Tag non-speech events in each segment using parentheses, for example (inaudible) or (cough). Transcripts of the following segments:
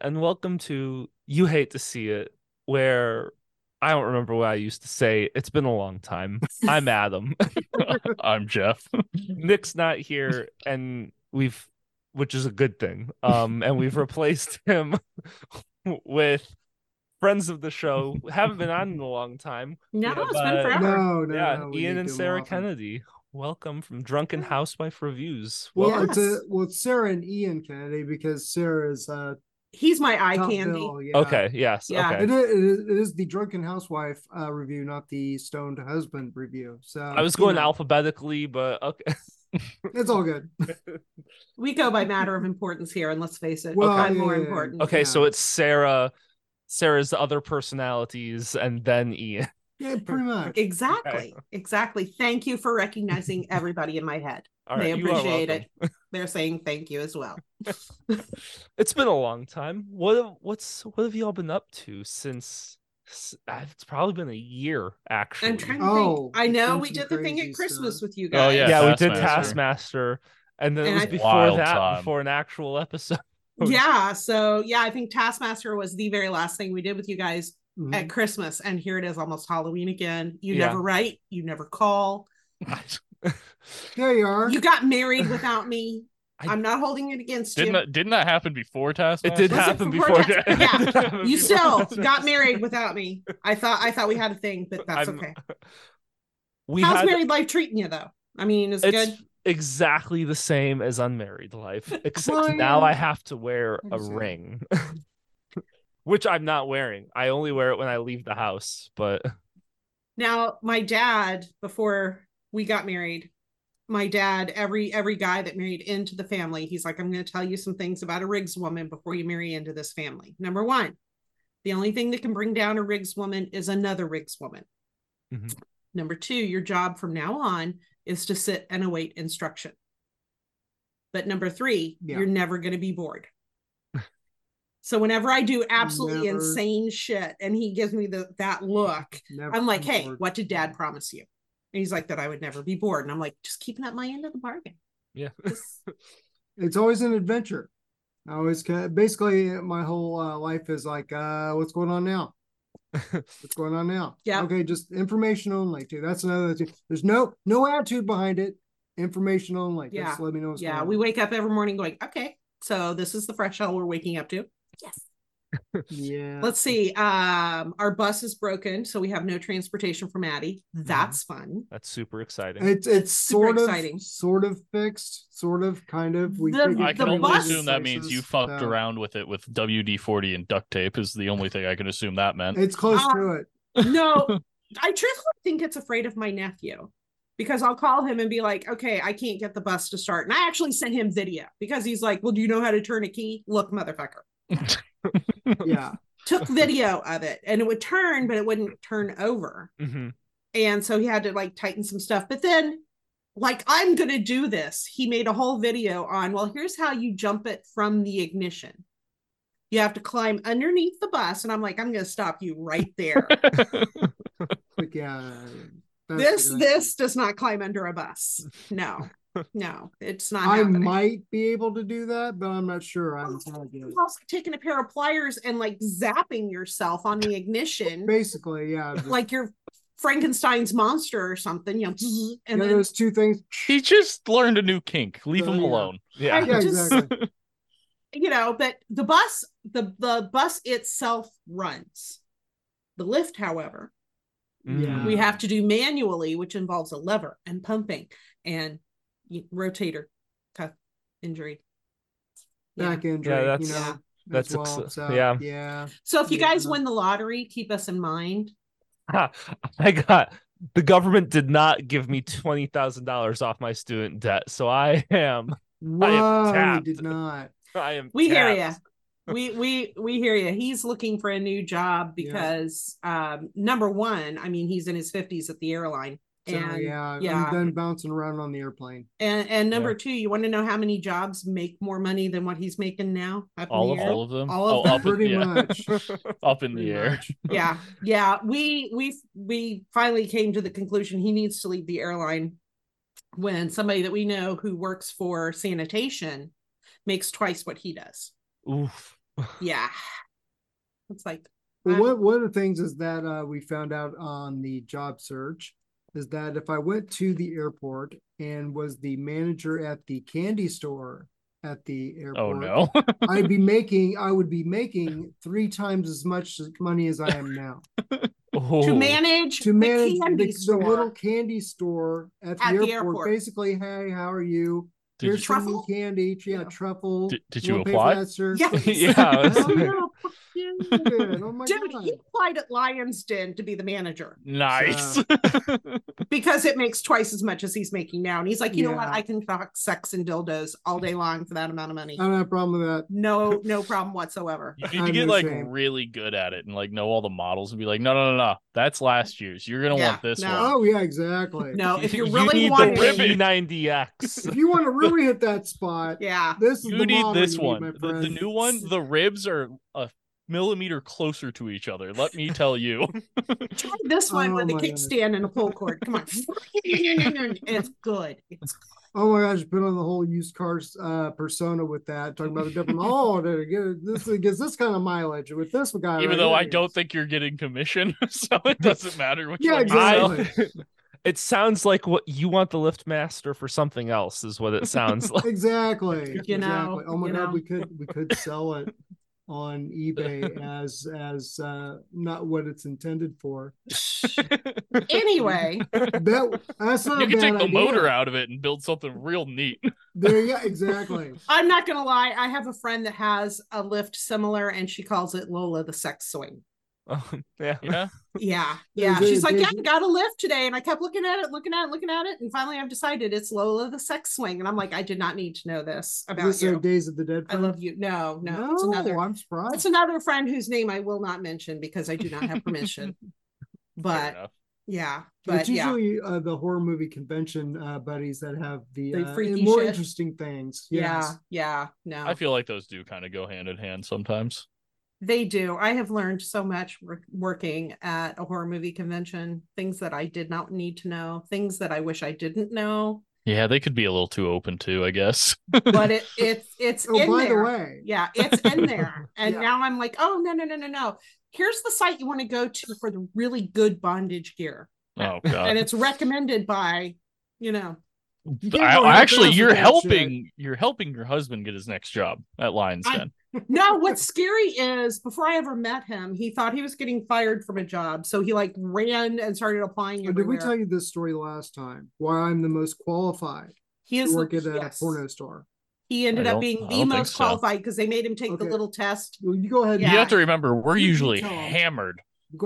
everyone, and welcome to You Hate to See It, where I don't remember what I used to say. It's been a long time. I'm (laughs) Adam. (laughs) I'm Jeff. Nick's not here, and we've, which is a good thing. Um, and we've (laughs) replaced him with friends of the show. Haven't been on in a long time. No, Yeah, it's but- been forever. No, no, yeah, no, Ian and Sarah. Kennedy. Welcome from Drunken Housewife Reviews. Well, Welcome. it's a well, it's Sarah and Ian Kennedy because Sarah is uh He's my eye top candy. bill, yeah. Okay, yes, Yeah. okay. It is, it is it is the drunken housewife uh, review, not the stoned husband review. So I was you going know, alphabetically, but okay. (laughs) It's all good. (laughs) We go by matter of importance here, and let's face it, Well, I'm yeah, more yeah, yeah. important. Okay, so it's Sarah, Sarah's other personalities, and then Ian. Yeah, (laughs) pretty much. Exactly, exactly. Thank you for recognizing everybody in my head. (laughs) All they right, appreciate it. (laughs) They're saying thank you as well. It's been a long time. What what's what have you all been up to since? uh, It's probably been a year, actually. I'm trying to Oh, think. I know we did the thing at Christmas stuff. with you guys. Oh, guys. yeah. yeah, we did Taskmaster. Taskmaster, and then it was I- before that, time. before an actual episode. Yeah, so yeah, I think Taskmaster was the very last thing we did with you guys Mhm. at Christmas, and here it is, almost Halloween again. You Yeah. never write, you never call. (laughs) There you are. You got married without me. (laughs) I- I'm not holding it against Didn't you. that, didn't that happen before It did Was it happen before before. Task- (laughs) it Yeah. happen you before still Taskmaster. got married without me. I thought I thought we had a thing, but that's I'm- okay. We How's had married life treating you though? I mean, is it it's good? exactly the same as unmarried life, except Well, now. I have to wear a ring, which I'm not wearing. I only wear it when I leave the house. But (laughs) Now, my dad, before we got married, my dad, every every guy that married into the family, he's like, I'm gonna tell you some things about a Riggs woman before you marry into this family. Number one, the only thing that can bring down a Riggs woman is another Riggs woman. Mhm. Number two, your job from now on is to sit and await instruction. But number three, Yeah. you're never going to be bored. So whenever I do absolutely Never. insane shit and he gives me the that look, I'm like, hey, bored. what did dad promise you? And he's like, that I would never be bored. And I'm like, just keeping up my end of the bargain. yeah, (laughs) (laughs) It's always an adventure. I always basically my whole uh, life is like, uh, what's going on now? (laughs) What's going on now? Yeah. Okay, just information only too. That's another thing. There's no no attitude behind it. Information only. Yeah. Just let me know what's yeah, we wake up every morning going, okay, so this is the fresh hell we're waking up to. Yes. (laughs) Yeah. Let's see. Um, our bus is broken, so we have no transportation for Maddie. Mm-hmm. That's fun. that's super exciting. It's it's Super sort of exciting. sort of fixed, sort of kind of. We The- I can only assume that means you fucked so around with it with WD 40 and duct tape, is the only thing I can assume that meant. It's close Uh, to it. No, (laughs) I truthfully think it's afraid of my nephew because I'll call him and be like, okay, I can't get the bus to start. And I actually sent him video because he's like, well, do you know how to turn a key? Look, motherfucker. (laughs) Yeah. Took video of it and it would turn, but it wouldn't turn over. Mhm. And so he had to like tighten some stuff. But then, like, I'm going to do this. He made a whole video on, well, here's how you jump it from the ignition. You have to climb underneath the bus. And I'm like, I'm going to stop you right there. (laughs) Like yeah. that's this the- this does not climb under a bus. No, (laughs) no, it's not. I happening. might be able to do that, but I'm not sure. I'm not tried. It's also taking a pair of pliers and like zapping yourself on the ignition, Basically, yeah. just- like you're Frankenstein's monster or something. You know, and yeah, then those two things. he just learned a new kink. Leave him yeah. alone. yeah. Yeah, just- exactly. you know, but the bus, the the bus itself runs. The lift, however, Mm. we have to do manually, which involves a lever and pumping and y- rotator cuff injury. Yeah. back injury. Yeah, you that's- know, that's as well. ex- so, yeah. yeah. So if you Yeah. guys win the lottery, keep us in mind. Ha, (laughs) I got the government did not give me twenty thousand dollars off my student debt, so I am Whoa, he tapped. did not. (laughs) I am. We hear you. (laughs) We we we hear you. He's looking for a new job Yeah. because um number one, I mean he's in his 50s at the airline. So And yeah, yeah. I'm done bouncing around on the airplane. and and number Yeah. two, you want to know how many jobs make more money than what he's making now? Up in All the of air? All of them? All of oh, them. up in, Pretty yeah, much. (laughs) up in the air. (laughs) yeah yeah we we we finally came to the conclusion he needs to leave the airline when somebody that we know who works for sanitation makes twice what he does Oof. (laughs) yeah. It's like Well, I'm- one, one of the things is that uh, we found out on the job search is that if I went to the airport and was the manager at the candy store at the oh, airport, Oh no. (laughs) I'd be making I would be making three times as much money as I am now Oh. to manage to manage the candy the, the little candy store at the, At the airport. airport. Basically, hey, how are you? Did Here's you, some new Truffle? candy. Yeah, Yeah. truffle. Did- did you wanna pay apply? that, sir? Yes. (laughs) Yeah, Oh, it's- yeah, fuck yeah, dude. Oh my Dude, god. he applied at Lion's Den to be the manager nice. (laughs) because it makes twice as much as he's making now. And he's like, you know what? I can talk sex and dildos all day long for that amount of money. I don't have a problem with that. No, no problem whatsoever. You need to get like shame. really good at it and like know all the models and be like, no, no, no, no, that's last year's. You're gonna Yeah, want this no. one. Oh yeah, exactly. No, if you're you really need wanting, the ribbon. P90X. If you want to really hit that spot, yeah, this is You the need model this you need, one. my the, the new one, the ribs are a millimeter closer to each other. Let me tell you. (laughs) try this one Oh with a kickstand and a pull cord. Come on, (laughs) it's good. It's Oh my gosh, put on the whole used cars uh, persona with that, talking about the different. (laughs) oh, to get this gets this kind of mileage with this guy. Even right though I don't think you're getting commission, so it doesn't matter which Yeah, one you sell. exactly. It sounds like what you want the lift master for something else is what it sounds like. exactly. You know, exactly. Oh my you god, know. we could we could sell it on eBay as as uh, not what it's intended for. (laughs) anyway. That that's not You a can bad take the idea. motor out of it and build something real neat. There, yeah, exactly. (laughs) I'm not gonna lie. I have a friend that has a lift similar, and she calls it Lola the sex swing. (laughs) (laughs) Yeah. Yeah. Yeah, yeah. a- She's like, yeah, I got a lift today, and I kept looking at it, looking at it, looking at it, and finally I've decided it's Lola the sex swing, and I'm like, I did not need to know this about this you. Days of the Dead? I love you. No, no, No, it's another. I'm surprised. It's another friend whose name I will not mention because I do not have permission. (laughs) But yeah, but it's yeah, usually uh, the horror movie convention uh, buddies that have the, The uh, freaky more shit. interesting things. yeah, yeah. No, I feel like those do kind of go hand in hand sometimes. They do. I have learned so much wor- working at a horror movie convention, things that I did not need to know, things that I wish I didn't know. Yeah, they could be a little too open too, I guess. But it (laughs) it's it's Oh, in by there. the way, Yeah, it's in there. (laughs) And Yeah. now I'm like, oh no, no, no, no, no. Here's the site you want to go to for the really good bondage gear. Oh (laughs) god. And it's recommended by, you know, you I, actually, you're with that helping. You're helping your husband get his next job at Lions I- Den. No, what's scary is before I ever met him, he thought he was getting fired from a job. So he like ran and started applying shit. Oh, Did we tell you this story last time? Why I'm the most qualified he to is work at a yes. porno store? He ended up being the most so. qualified because they made him take the little test. Well, you go ahead. Yeah. You have to remember, we're You- you usually hammered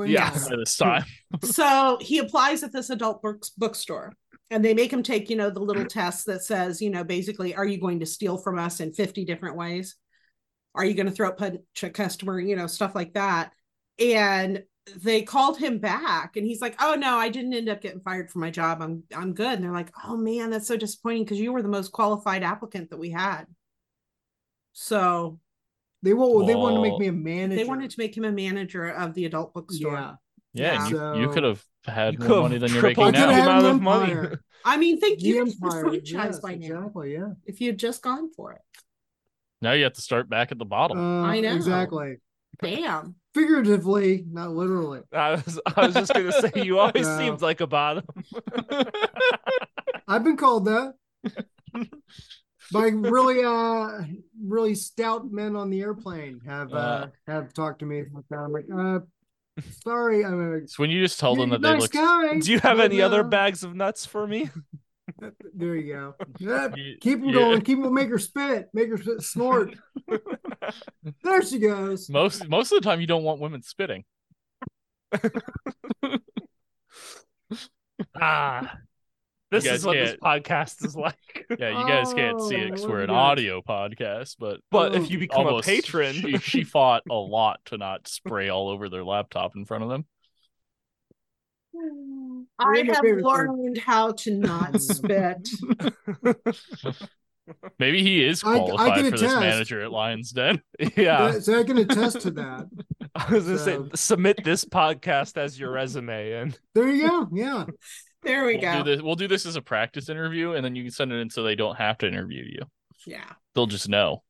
Yeah. and tell by 'em. this time. (laughs) so he applies at this adult books bookstore and they make him take you know the little (clears throat) test that says you know basically are you going to steal from us in 50 different ways are you going to throw up punch a customer you know stuff like that and they called him back and he's like oh no i didn't end up getting fired from my job i'm i'm good and they're like oh man that's so disappointing because you were the most qualified applicant that we had so They will. They wanted to make me a manager. they wanted to make him a manager of the adult bookstore Yeah. Yeah, and you, you could have had more money than you're making I could the now. have amount of money. I mean, think The you could the empire. franchise Yes, by now exactly. Yeah. if you had just gone for it. Now you have to start back at the bottom. Uh, I know. Exactly. Bam. Figuratively, not literally. I was I was just gonna say you always No. seemed like a bottom. I've been called that (laughs) by really uh really stout men on the airplane have uh, Uh. have talked to me like that. I'm like, uh sorry, I'm a so when you just told them that a they nice look, guy. Do you have but, any other uh, bags of nuts for me? (laughs) There you go. Yeah, keep them yeah. going. (laughs) Keep them. Make her spit. Make her spit, snort. (laughs) There she goes. most most of the time you don't want women spitting. Ah, this is what this can't- podcast is like. Yeah, you guys can't see it Oh, because we're an you audio podcast, but But Oh, if you become almost a patron, she, she fought a lot to not spray all over their laptop in front of them. I have favorite part. learned how to not (laughs) spit. (laughs) Maybe he is I- I qualified can for this manager at Lions Den. (laughs) yeah, So I can attest to that. I was gonna So- say submit this podcast as your resume, and There you go. Yeah. There we We'll go. do this. We'll do this as a practice interview, and then you can send it in so they don't have to interview you. Yeah. They'll just know.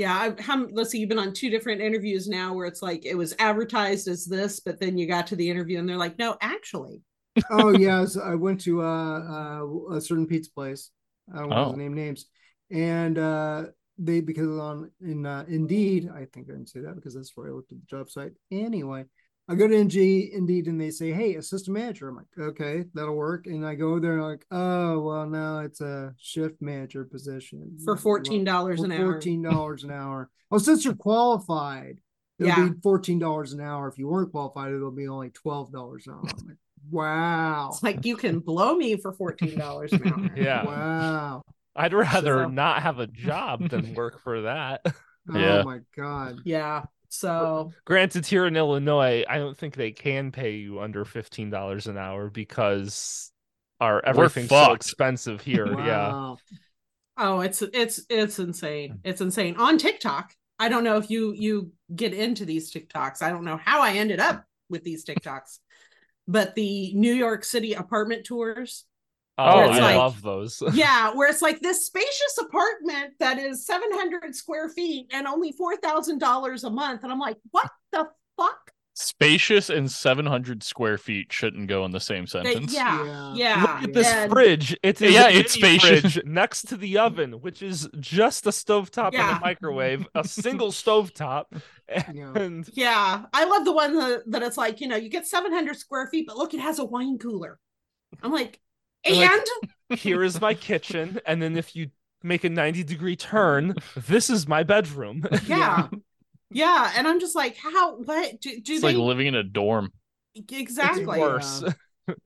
Yeah, I, how, let's see. You've been on two different interviews now, where it's like it was advertised as this, but then you got to the interview and they're like, "No, actually." oh (laughs) yes, I went to uh, uh, a certain pizza place. I don't want Oh. to name names, and uh, they because on in uh, Indeed, I think I didn't say that because that's where I looked at the job site. Anyway, I go to NG Indeed and they say, "Hey, assistant manager." I'm like, "Okay, that'll work." And I go there and like, "Oh, well, no, it's a shift manager position For fourteen dollars an hour. Fourteen dollars an hour. Oh, since you're qualified, it'll Yeah. be fourteen dollars an hour. If you weren't qualified, it'll be only twelve dollars an hour. I'm like, wow, It's like you can blow me for fourteen dollars an hour. (laughs) Yeah. wow. I'd rather So- not have a job than work for that. (laughs) Oh yeah. Oh my god. Yeah. So Granted, here in Illinois, I don't think they can pay you under fifteen dollars an hour because our everything's so expensive here. Yeah. Oh, it's it's it's insane. It's insane. On TikTok, I don't know if you you get into these TikToks. I don't know how I ended up with these TikToks, but the New York City apartment tours. Oh, oh I like- love those. (laughs) yeah, where it's like this spacious apartment that is 700 square feet and only $4,000 a month. And I'm like, what the fuck? Spacious and 700 square feet shouldn't go in the same They- sentence. yeah, Yeah. yeah. Look at this and- fridge. It is Yeah, a it's spacious. next to the oven, which is just a stovetop Yeah. and a microwave, a (laughs) single stovetop. Yeah. And Yeah, I love the one that, that it's like, you know, you get 700 square feet, but look, it has a wine cooler. I'm like, They're and like- (laughs) here is my kitchen. And then if you make a 90 degree turn, this is my bedroom. (laughs) yeah, yeah. And I'm just like, how, what do, do It's they like living in a dorm. exactly? Worse.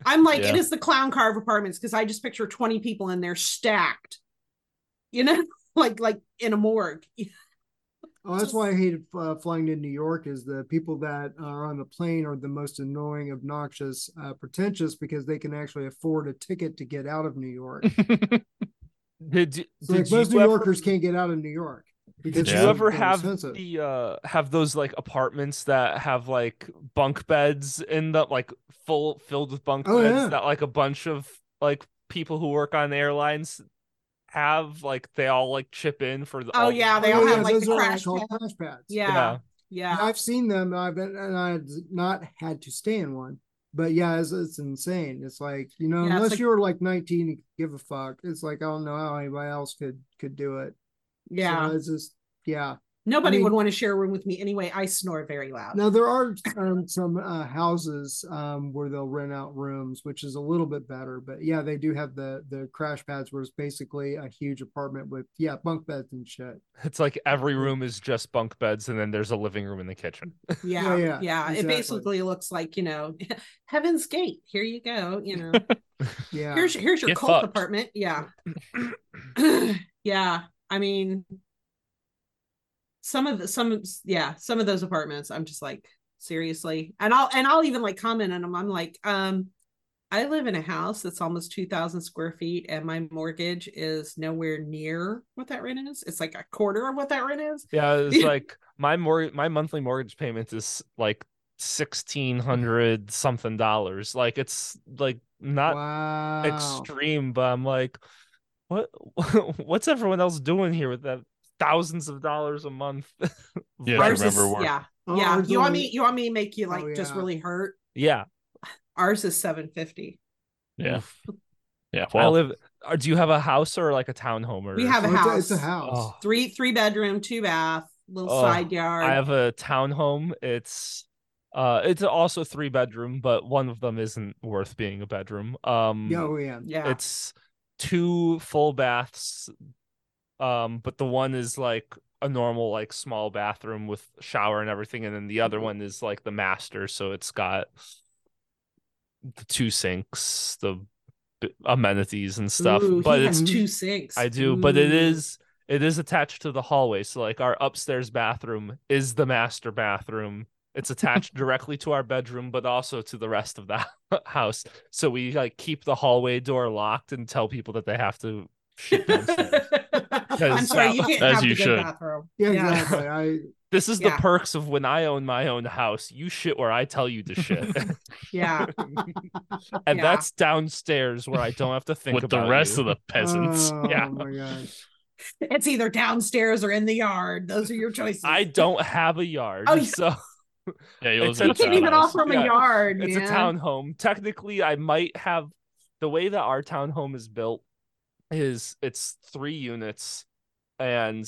I'm like, it Yeah. is the clown carve apartments because I just picture 20 people in there stacked, you know, (laughs) like, like in a morgue. Oh, that's why I hated uh, flying to New York. Is the people that are on the plane are the most annoying, obnoxious, uh, pretentious because they can actually afford a ticket to get out of New York. (laughs) Did, So, like most New ever- Yorkers can't get out of New York. Did you ever have expensive. the uh have those like apartments that have like bunk beds in the like full filled with bunk Oh, beds yeah. that like a bunch of like people who work on airlines have like they all like chip in for the Oh, all- yeah, they oh, all have, like, those the crash called crash pads. Yeah. Yeah. I've seen them. I've been, and I've not had to stay in one. But yeah, it's, it's insane. It's like you know, Yeah, unless like- you're like 19 and give a fuck, it's like I don't know how anybody else could could do it. Yeah. so it's just yeah. Nobody I mean- would want to share a room with me anyway. I snore very loud. Now there are um, some uh, houses um, where they'll rent out rooms, which is a little bit better. But yeah, they do have the the crash pads, where it's basically a huge apartment with yeah bunk beds and shit. It's like every room is just bunk beds and then there's a living room in the kitchen. (laughs) Yeah, Yeah, yeah, yeah, It basically looks like you know, (laughs) Heaven's Gate. Here you go. You know, (laughs) Yeah, here's here's your Get cult fucked. apartment. Yeah, (clears throat) (clears throat) yeah. I mean, some of the some yeah some of those apartments. I'm just like seriously, and I'll and I'll even like comment on them. I'm like, um, I live in a house that's almost two thousand square feet, and my mortgage is nowhere near what that rent is. It's like a quarter of what that rent is. Yeah, it's (laughs) like my mor my monthly mortgage payment is like sixteen hundred something dollars. Like it's like not wow. extreme, but I'm like, what (laughs) what's everyone else doing here with that thousands of dollars a month? (laughs) Yeah, versus- is- remember yeah, Oh, yeah. You want me? You want me to make you like Oh, just really hurt? yeah. Ours is seven fifty. Yeah. Yeah. Well, I live. Or do you have a house or like a townhome? Or We have a Oh, it's, a, house. it's Three house. Oh, Three three bedroom, two bath, little Oh, side yard. I have a townhome. It's uh, it's also three bedroom, but one of them isn't worth being a bedroom. Um, Yeah, oh, yeah. yeah. it's two full baths um but the one is like a normal like small bathroom with shower and everything and then the other one is like the master so it's got the two sinks the amenities and stuff Ooh, but it's two sinks. i do but it is it is attached to the hallway so like our upstairs bathroom is the master bathroom. It's attached (laughs) directly to our bedroom but also to the rest of the (laughs) house. So we like keep the hallway door locked and tell people that they have to shit (laughs) downstairs I'm sorry, you can't As have you the good should. bathroom. Yeah, exactly. I (laughs) this is Yeah. the perks of when i own my own house you shit where i tell you to shit (laughs) Yeah. and Yeah. that's downstairs where i don't have to think with about the rest you. of the peasants. Oh, Yeah. my gosh. It's either downstairs or in the yard. Those are your choices. I don't have a yard, Oh, yeah. so Yeah, you It's live in you a a can't even townhouse. offer them Yeah. a yard. it's man. a townhome. Technically, I might have the way that our townhome is built is it's three units, and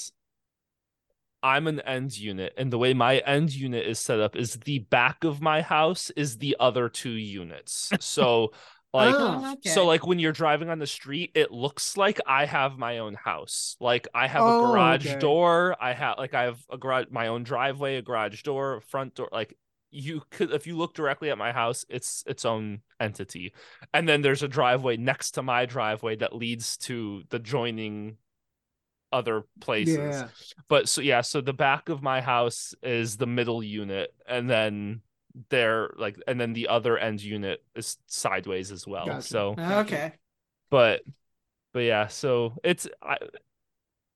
I'm an end unit, and the way my end unit is set up is the back of my house is the other two units. So, (laughs) like, oh, oh. Okay. so like when you're driving on the street, it looks like I have my own house. Like I have a Oh, garage okay. door. I have like I have a garage, my own driveway, a garage door, a front door. Like you could, if you look directly at my house, it's its own entity. And then there's a driveway next to my driveway that leads to the joining other places. Yeah. But so yeah, so the back of my house is the middle unit, and then there like and then the other end unit is sideways as well. Gotcha. So uh, okay. but but yeah, so it's I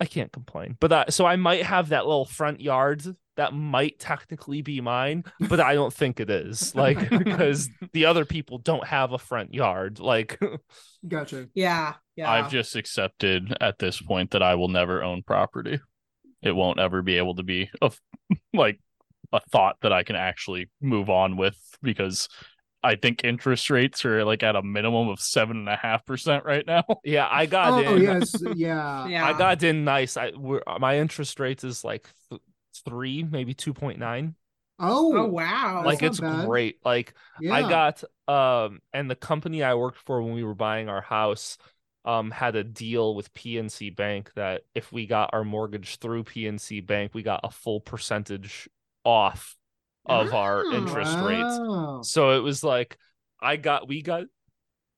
I can't complain. But that so I might have that little front yard that might technically be mine, but I don't think it is. (laughs) Like because the other people don't have a front yard. Like (laughs) Gotcha. Yeah. Yeah. I've just accepted at this point that I will never own property. It won't ever be able to be a (laughs) like a thought that I can actually move on with because I think interest rates are like at a minimum of seven and a half percent right now. (laughs) yeah, I got Oh in. yes, yeah. (laughs) yeah. I got in nice. I we're, my interest rate is like th- three, maybe two point nine. Oh, Oh wow. Like it's bad. great. Like yeah. I got um and the company I worked for when we were buying our house um had a deal with PNC Bank that if we got our mortgage through PNC Bank, we got a full percentage off of our Oh. interest rates. So it was like I got we got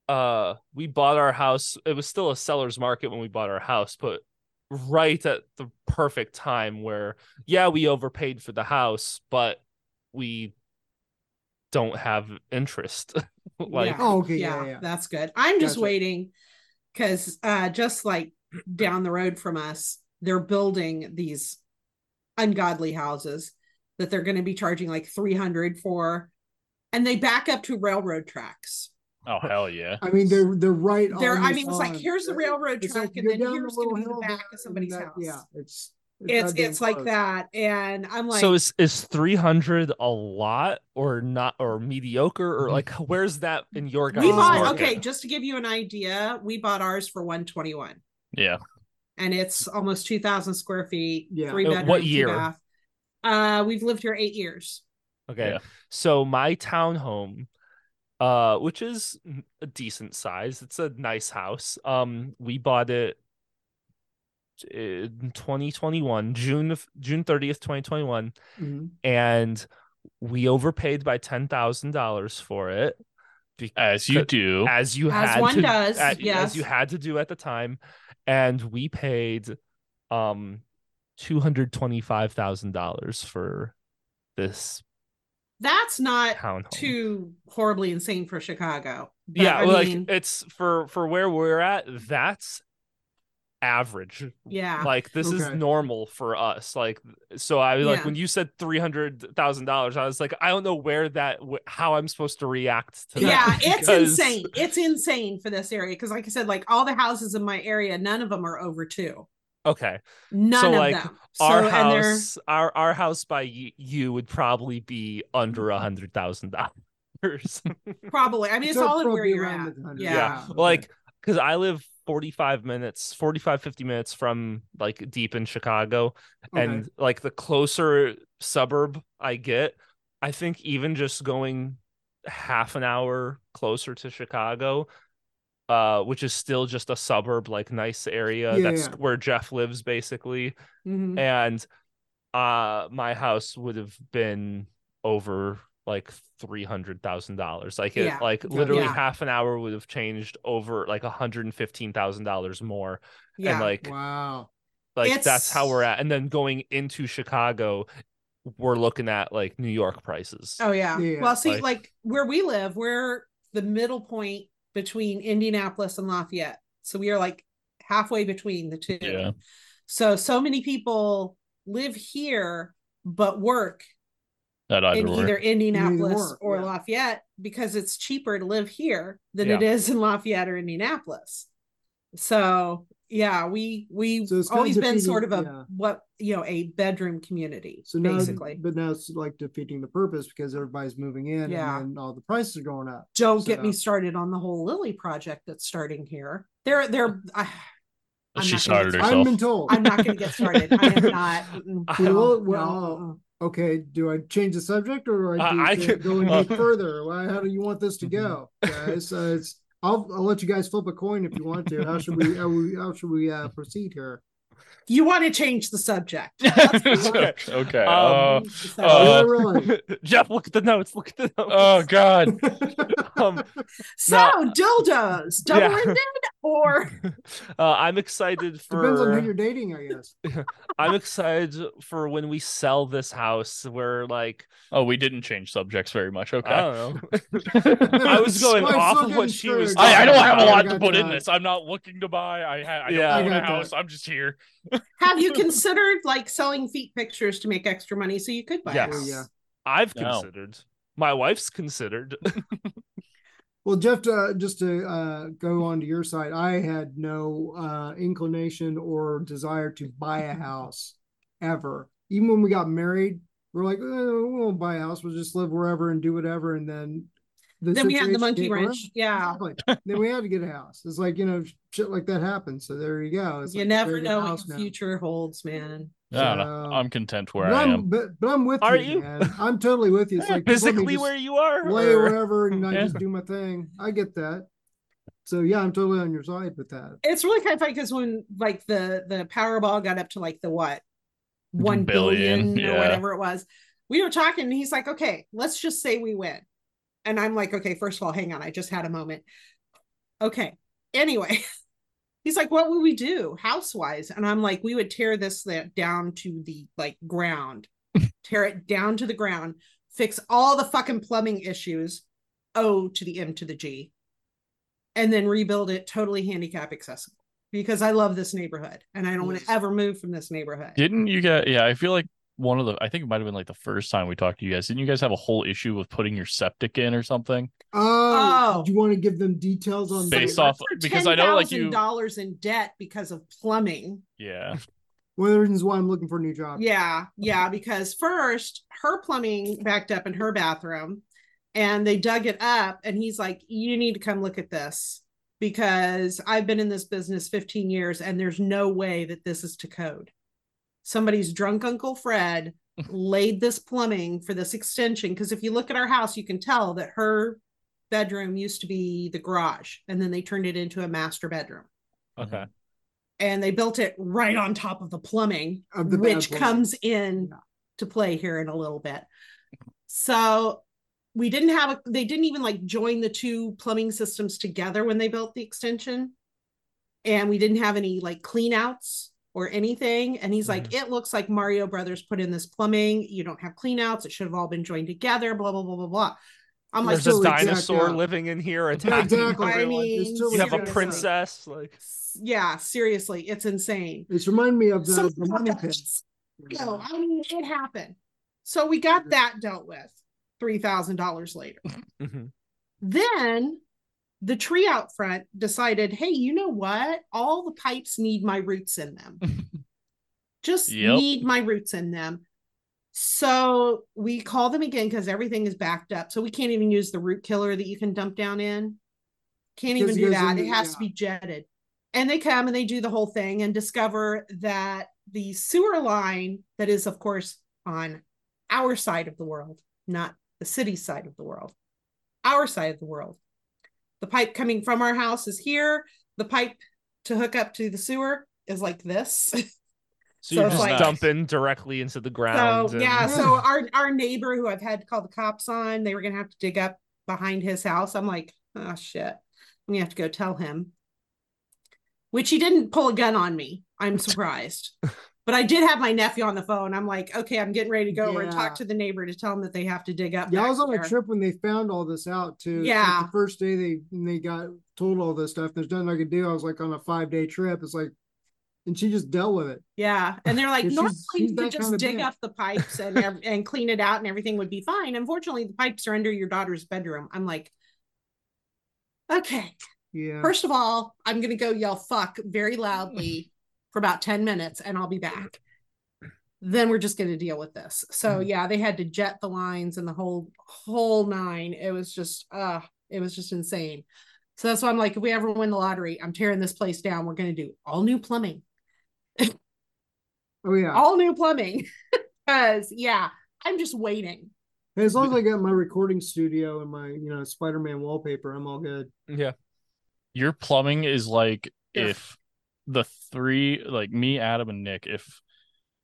uh we bought our house. It was still a seller's market when we bought our house, but right at the perfect time where yeah, we overpaid for the house, but we don't have interest. (laughs) like Yeah. Oh, okay, yeah, yeah. That's good. I'm just Gotcha. waiting because uh just like down the road from us, they're building these ungodly houses that they're going to be charging like 300 for and they back up to railroad tracks. Oh hell yeah. I mean, they're they're right. They're I mean it's like here's the railroad It's track like and then here's the going to be the back of somebody's and house. Yeah, it's It's goddamn it's like that and I'm like so is is 300 a lot or not or mediocre or like where's that in your guys' we bought market? okay, just to give you an idea, we bought ours for 121. Yeah. and it's almost 2000 square feet Yeah. three Uh, bedroom what two year? Bath. uh we've lived here eight years Okay. Yeah. So my townhome, uh, which is a decent size, it's a nice house. Um, we bought it in 2021, June of June 30th, 2021, Mhm. and we overpaid by ten thousand dollars for it. be- As you do. as you As had one to, does, at- as you had to do at the time, and we paid um two hundred twenty five thousand dollars for this that's not townhome. too horribly insane for chicago but, yeah, I like mean, it's for for where we're at. That's average. yeah Like this is normal for us. Like so, I like Yeah. when you said three hundred thousand dollars, I was like, I don't know where that how I'm supposed to react to that. yeah, (laughs) it's insane it's insane for this area because like i said like all the houses in my area none of them are over two Okay, none So, of like, them. so our and they're house, our our house by y- you would probably be under a mm-hmm. hundred thousand dollars. (laughs) probably. I mean it's So all in where you're at. yeah, yeah, okay. like because I live 45 minutes, 45 50 minutes from like deep in Chicago. Okay. and like the closer suburb I get, I think even just going half an hour closer to Chicago, uh, which is still just a suburb, like nice area. Yeah, That's yeah. where Jeff lives, basically. Mhm. And uh, my house would have been over like three hundred thousand dollars. Like it, Yeah. like literally Yeah. half an hour would have changed over like a hundred and fifteen thousand dollars more. yeah And like wow. like that's how we're at and then going into chicago we're looking at like new york prices Oh yeah. Yeah. Well, see, Like- like, where we live, we're the middle point between Indianapolis and Lafayette. So we are like halfway between the two. Yeah. So so many people live here but work That in either either work. Indianapolis work, or yeah. Lafayette because it's cheaper to live here than Yeah. it is in Lafayette or Indianapolis. So yeah, we we've So it's kind of always been sort of a yeah. what you know a bedroom community. So now, basically, but now it's like defeating the purpose because everybody's moving in Yeah. and all the prices are going up. don't get me started on the whole Lilly project that's starting here. They're they're. I, (sighs) I'm she started herself. I've been told. I'm not going to get started. I am not. (laughs) Well, no, well. Okay, do I change the subject or do I, Uh, I go- go any (laughs) uh, further? Why, how do you want this to Mm-hmm. go, guys? Uh, it's I'll I'll let you guys flip a coin if you want to. How should we how, we, how should we uh, proceed here? You want to change the subject? (laughs) okay. okay. uh, Um, Change uh, subject. Yeah, really. Jeff, look at the notes. Look at the notes. oh God. (laughs) um, so no. dildos, double Yeah. ended or (laughs) uh, I'm excited Depends on who for. you're dating, I guess. I'm excited for when we sell this house. Where like Oh, we didn't change subjects very much. Okay. I don't know. I was going Why off so of what she was. I, I don't have a lot to put in this. I'm not looking to buy. I, ha- I don't Yeah. own I a gotcha. house. I'm just here. Have you (laughs) considered like selling feet pictures to make extra money so you could buy Yes. a house? yeah. I've No. considered. My wife's considered. (laughs) Well, Jeff, uh, just to uh, go on to your side, I had no uh, inclination or desire to buy a house ever. Even when we got married, we're like, eh, we won't buy a house. We'll just live wherever and do whatever. And then the Then we had the monkey wrench. around. Yeah. Exactly. then we had to get a house. It's like, you know, shit like that happens. So there you go. It's You like, never better get a know what house your future holds, man. I don't know. So- I'm content where I I'm, but, but I'm with Are you, you? man. I'm totally with you. It's (laughs) like Physically where you are. lay or- wherever and I (laughs) Yeah. just do my thing. I get that. So yeah, I'm totally on your side with that. It's really kind of funny because when like the the Powerball got up to like the what one Billion, billion, or yeah. whatever it was, we were talking and he's like, okay, let's just say we win. And I'm like, okay, first of all, hang on, I just had a moment. Okay. Anyway, (laughs) he's like, what would we do house wise? And I'm like, we would tear this down to the like ground, (laughs) tear it down to the ground, fix all the fucking plumbing issues, O to the M to the G, and then rebuild it totally handicap accessible because I love this neighborhood and I don't want to ever move from this neighborhood. Didn't you get? Yeah, I feel like one of the. I think it might have been like the first time we talked to you guys. Didn't you guys have a whole issue with putting your septic in or something? Oh, Oh. do you want to give them details on Based that? off- because I know, like, you- dollars in debt because of plumbing. Yeah. One of the reasons why I'm looking for a new job. Yeah, yeah, because first her plumbing backed up in her bathroom and they dug it up and he's like, "You need to come look at this because I've been in this business 15 years and there's no way that this is to code." Somebody's drunk Uncle Fred (laughs) laid this plumbing for this extension because if you look at our house, you can tell that her bedroom used to be the garage and then they turned it into a master bedroom Okay. Mm-hmm. and they built it right on top of the plumbing, Of the which plumbing. comes in to play here in a little bit. So we didn't have a they didn't even like join the two plumbing systems together when they built the extension. And we didn't have any like clean outs or anything. And he's like, it looks like Mario Brothers put in this plumbing. You don't have clean outs. It should have all been joined together, blah, blah, blah, blah, blah. I'm like, There's a totally dinosaur out. living in here attacking. (laughs) Exactly. I mean, totally you have a princess. Like yeah, seriously, it's insane. It's reminding me of the, So the money pit. No, I mean it happened. So we got that dealt with three thousand dollars later. (laughs) mhm. Then the tree out front decided, hey, you know what? All the pipes need my roots in them. (laughs) Just Yep. need my roots in them. So we call them again because everything is backed up. So we can't even use the root killer that you can dump down in. Can't even do that. in It has yeah. to be jetted. And they come and they do the whole thing and discover that the sewer line that is, of course, on our side of the world, not the city side of the world, our side of the world. The pipe coming from our house is here. The pipe to hook up to the sewer is like this. (laughs) So, So you're just like- dumping directly into the ground. So and- yeah, so our our neighbor who I've had to call the cops on, they were gonna have to dig up behind his house. I'm like, oh shit, I'm gonna have to go tell him. Which he didn't pull a gun on me. I'm surprised. (laughs) but I did have my nephew on the phone. I'm like, okay, I'm getting ready to go over and talk to the neighbor to tell him that they have to dig up. Yeah, I was on there. a trip when they found all this out too. It's like Yeah. the first day they they got told all this stuff. There's nothing I could do. I was like on a five day trip. It's like, and she just dealt with it. Yeah, and they're like, Yeah, normally you could just dig up the pipes and (laughs) and clean it out, and everything would be fine. Unfortunately, the pipes are under your daughter's bedroom. I'm like, okay, Yeah. First of all, I'm going to go yell fuck very loudly for about 10 minutes and I'll be back. Then we're just going to deal with this. So Mhm. yeah, they had to jet the lines and the whole whole nine. It was just uh it was just insane. So that's why I'm like if we ever win the lottery, I'm tearing this place down. We're going to do all new plumbing. oh yeah. All new plumbing. (laughs) Cuz yeah, I'm just waiting. Hey, as long as I got my recording studio and my you know Spider-Man wallpaper, I'm all good. Yeah. Your plumbing is like Yeah. if the three, like me, Adam, and Nick, if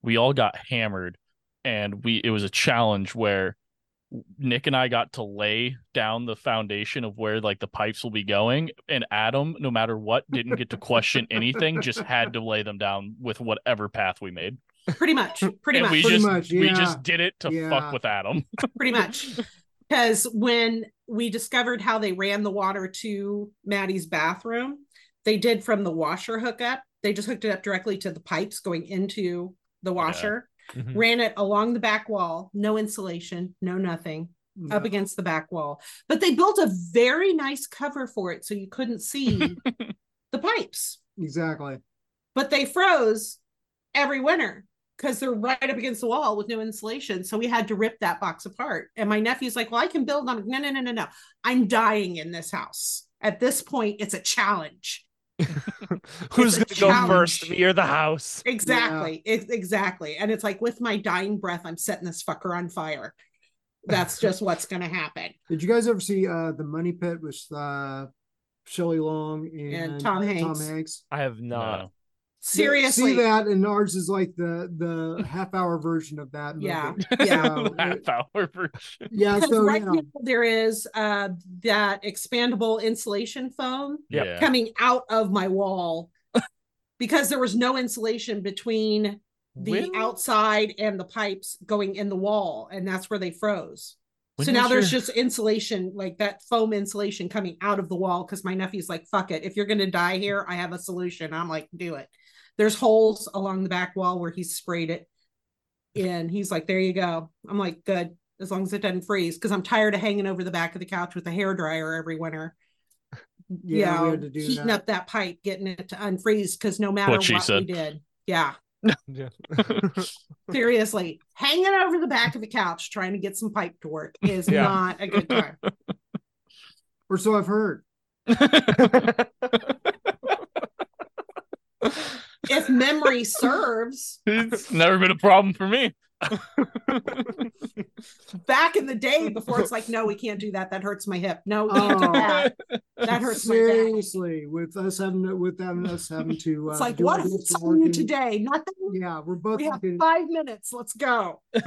we all got hammered and we it was a challenge where Nick and I got to lay down the foundation of where like the pipes will be going, and Adam, no matter what, didn't get to question (laughs) anything, just had to lay them down with whatever path we made. Pretty much. Pretty and much. we Pretty just much, we just did it to Yeah. fuck with Adam. (laughs) pretty much because when we discovered how they ran the water to maddie's bathroom they did from the washer hookup they just hooked it up directly to the pipes going into the washer Mhm. ran it along the back wall no insulation no nothing up against the back wall but they built a very nice cover for it so you couldn't see (laughs) the pipes Exactly. but they froze every winter because they're right up against the wall with no insulation. So we had to rip that box apart. And my nephew's like, Well, I can build on it. No, no, no, no, no. I'm dying in this house. At this point, it's a challenge. Who's It's gonna go first? Me or the house? Exactly. It's exactly. And it's like with my dying breath, I'm setting this fucker on fire. That's (laughs) just what's gonna happen. Did you guys ever see uh the Money Pit with uh Shelley Long and, And Tom Hanks. Tom Hanks? I have not. No. Seriously. See that, and ours is like the the half hour version of that. Movie. Yeah. (laughs) Yeah. So, Half hour version. yeah. So right yeah. now there is uh that expandable insulation foam Yep. Yeah. coming out of my wall because there was no insulation between the When- outside and the pipes going in the wall and that's where they froze When so now was there's just insulation like that foam insulation coming out of the wall because my nephew's like fuck it. If you're going to die here i have a solution. I'm like do it. There's holes along the back wall where he sprayed it and he's like there you go. I'm like good as long as it doesn't freeze. Because i'm tired of hanging over the back of the couch with a hair dryer every winter. (laughs) Yeah, we you had know, to do heating that. up that pipe, getting it to unfreeze because no matter What what, she we did, yeah, Yeah. (laughs) seriously, hanging over the back of the couch trying to get some pipe to work is Yeah. not a good time. (laughs) Or so I've heard. if memory (laughs) serves, it's never been a problem for me. Back in the day before it's like, (laughs) no, we can't do that. That hurts my hip. No, we can't Oh. do that. That hurts my back. Seriously, with us having to, with them us having to. Uh, It's like, do what all if it's on you today? Nothing. (laughs) Yeah, we're both We have looking. five minutes. Let's go. (laughs) Wait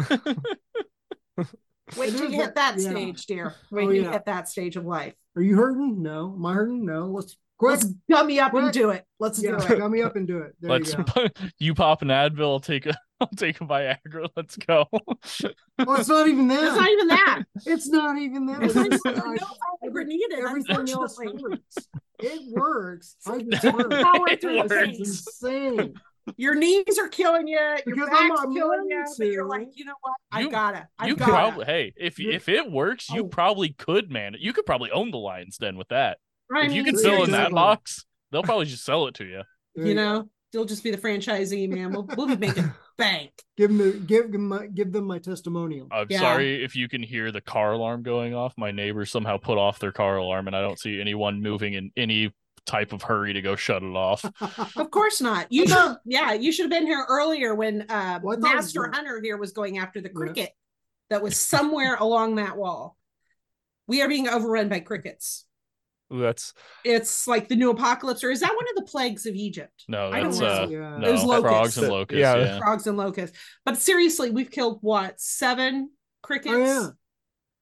It till you hit that- that yeah. stage, dear. Wait Oh, till you hit that stage of life. Are you hurting? No. Am I hurting? No. Let's quick. Let's gummy up and do it. Let's yeah, do it. gum me up and do it. There Let's you go. (laughs) you pop an Advil, I'll take a (laughs) I'll take a Viagra. Let's go. (laughs) Well, it's not even that. It's not even that. It's not even that. It's not even just- no Viagra needed, everything else works. It works. I just Power work. through the works. It's veins. insane. Your knees are killing you. Your Because I'm killing you. meant But you're like, you know what? I gotta. I you gotta. probably hey, if You- if it works, you Oh. probably could man. You could probably own the Lions Den with that. I if you can sell in that seriously. box, they'll probably just sell it to you. You know, they'll just be the franchisee, man. We'll, we'll be making (laughs) bank. give them give them my, give them my testimonial. I'm Yeah. sorry if you can hear the car alarm going off. My neighbors somehow put off their car alarm, and I don't see anyone moving in any type of hurry to go shut it off. (laughs) Of course not. You should, (laughs) yeah, you should have been here earlier when uh, Well, I thought it was Master. Hunter here was going after the Yeah. cricket that was somewhere along that wall. We are being overrun by crickets. Ooh, that's It's like the new apocalypse, or is that one of the plagues of Egypt? No, I don't that's know. uh yeah. no It was locusts. frogs and locusts. Yeah. Yeah. Frogs and locusts. But seriously, we've killed what seven crickets? Oh, yeah.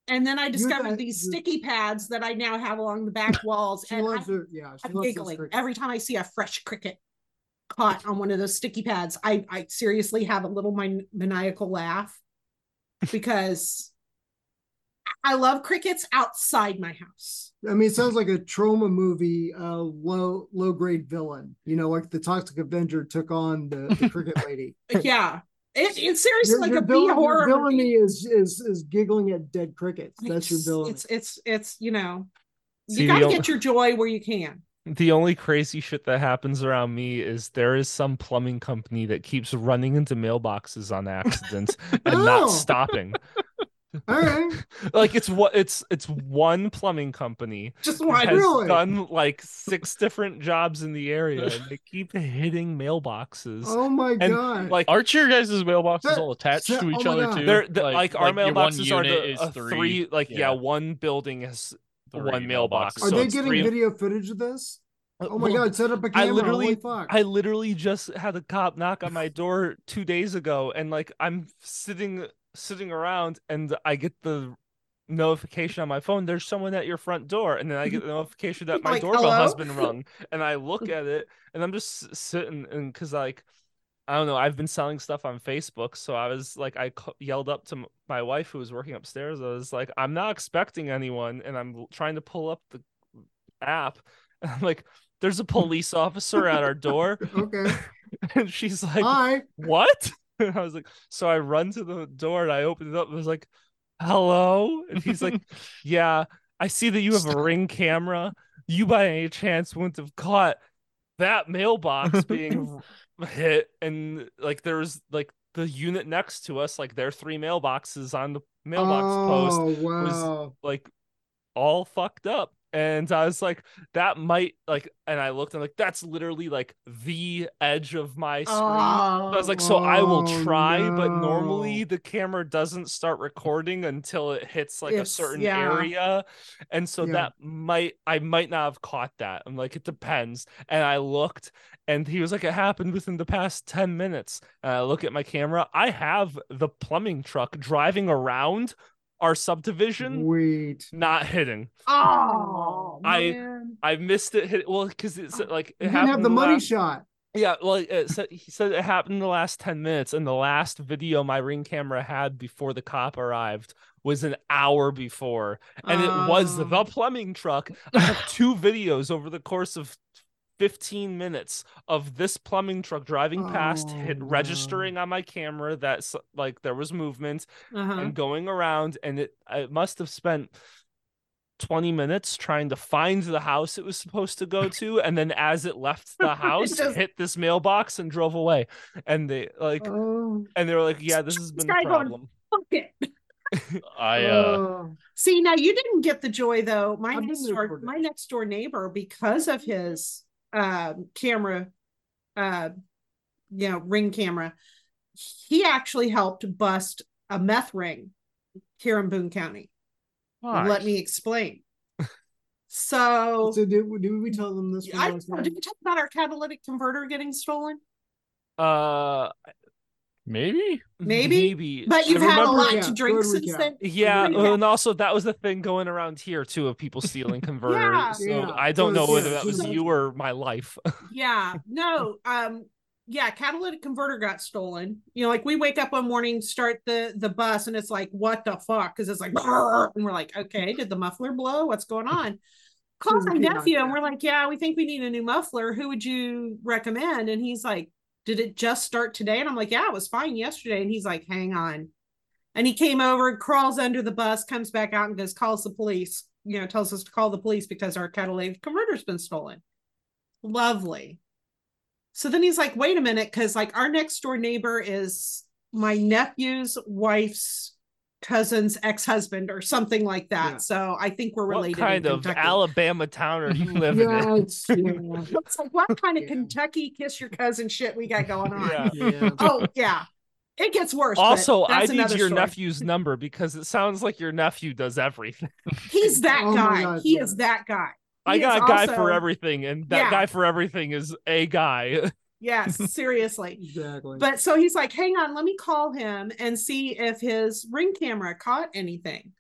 And then I discovered guys- these sticky pads that I now have along the back (laughs) walls, She and I, her, yeah, she i'm loves giggling every time I see a fresh cricket caught on one of those sticky pads. I I seriously have a little man- maniacal laugh because I love crickets outside my house. I mean, it sounds like a trauma movie, uh, low low grade villain. You know, like the Toxic Avenger took on the, the cricket (laughs) lady. yeah, it, it's seriously Your, like your a B villain- your horror villainy movie. is is is giggling at dead crickets. That's your villain. It's it's it's you know See, you got to the get your joy where you can. The only crazy shit that happens around me is there is some plumbing company that keeps running into mailboxes on accident and (laughs) Oh. not stopping. All right. (laughs) Like it's what it's it's one plumbing company Just has. Really? done like six different jobs in the area and they (laughs) keep hitting mailboxes. Oh my And, god. like Aren't your guys' mailboxes That- all attached that- to each oh other too? they're the, like, our your one mailboxes are the is uh, three, like yeah. yeah, one building has three one mailbox. Are so they getting three- video footage of this? Oh my Well, god, set up a I camera. I literally- Holy fuck. I literally just had a cop knock on my door two days ago, and like I'm sitting sitting around, and I get the notification on my phone. There's someone at your front door, and then I get the (laughs) notification that my Like, doorbell hello? has been rung, and I look (laughs) at it, and I'm just sitting, and because like. I don't know. I've been selling stuff on Facebook, so I was like, I yelled up to my wife who was working upstairs. I was like, I'm not expecting anyone, and I'm trying to pull up the app. (laughs) And I'm like, there's a police officer at our door, okay. and she's like, Hi. what? And (laughs) I was like, so I run to the door and I open it up and I was like, hello? And he's like, (laughs) yeah, I see that you have a ring camera. You by any chance wouldn't have caught that mailbox (laughs) being hit and like there's like the unit next to us, like there are three mailboxes on the mailbox post oh wow. like all fucked up. And I was like, that might like, and I looked and like, that's literally like the edge of my screen. I was like, so I will Oh, try, but normally the camera doesn't start recording until it hits like a certain yeah. area. And so Yeah. that might, I might not have caught that. I'm like, it depends. And I looked and he was like, it happened within the past 10 minutes. And I look at my camera. I have the plumbing truck driving around our subdivision, Wait. not hitting. Oh, I- man. I missed it. Hit, well, because it's like, it You didn't have happened the money last- shot. Yeah, well, it said, he said it happened in the last 10 minutes, and the last video my ring camera had before the cop arrived was an hour before, and it was the plumbing truck. I have two videos over the course of 15 minutes of this plumbing truck driving past, hit Oh, registering on my camera that like there was movement Uh-huh. and going around, and it I must have spent 20 minutes trying to find the house it was supposed to go to and then as it left (laughs) the house just- hit this mailbox and drove away and they like Oh. and they were like yeah this has been going- problem Fuck it. (laughs) I uh Oh. See, now you didn't get the joy though. My next door, my next door neighbor, because of his um camera, uh, you know, ring camera, he actually helped bust a meth ring here in Boone County. Let me explain. (laughs) So, So did, did we tell them this? one I last don't know, time? did we talk about our catalytic converter getting stolen? uh maybe? Maybe, maybe. But you've I had a lot yeah, to drink since then. yeah Recap. and also that was the thing going around here too of people stealing (laughs) converters. Yeah. so Yeah. i don't So know whether that was so- you or my life. (laughs) Yeah. No um yeah catalytic converter got stolen. You know like we wake up one morning start the the bus and it's like what the fuck? Because it's like and we're like okay did the muffler blow? What's going (laughs) on? Call Doesn't my nephew and we're like yeah we think we need a new muffler. Who would you recommend? And he's like did it just start today? And i'm like yeah it was fine yesterday. And he's like hang on. And he came over crawls under the bus comes back out and goes calls the police you know tells us to call the police because our catalytic converter's been stolen. Lovely. So then he's like, wait a minute, because like our next door neighbor is my nephew's wife's cousin's ex-husband or something like that. Yeah. So I think we're related. in kind of alabama town are you (laughs) living Yeah, in it's, (laughs) yeah. It's like what kind of Yeah. Kentucky kiss your cousin shit we got going on? Yeah. yeah. Oh yeah, it gets worse. Also, I need your story. nephew's number because it sounds like your nephew does everything. (laughs) He's that Oh guy. God, he yeah. is that guy. I got a guy for everything, and that Yeah. guy for everything is a guy. Yes, (laughs) seriously. exactly. But so he's like, hang on, let me call him and see if his ring camera caught anything.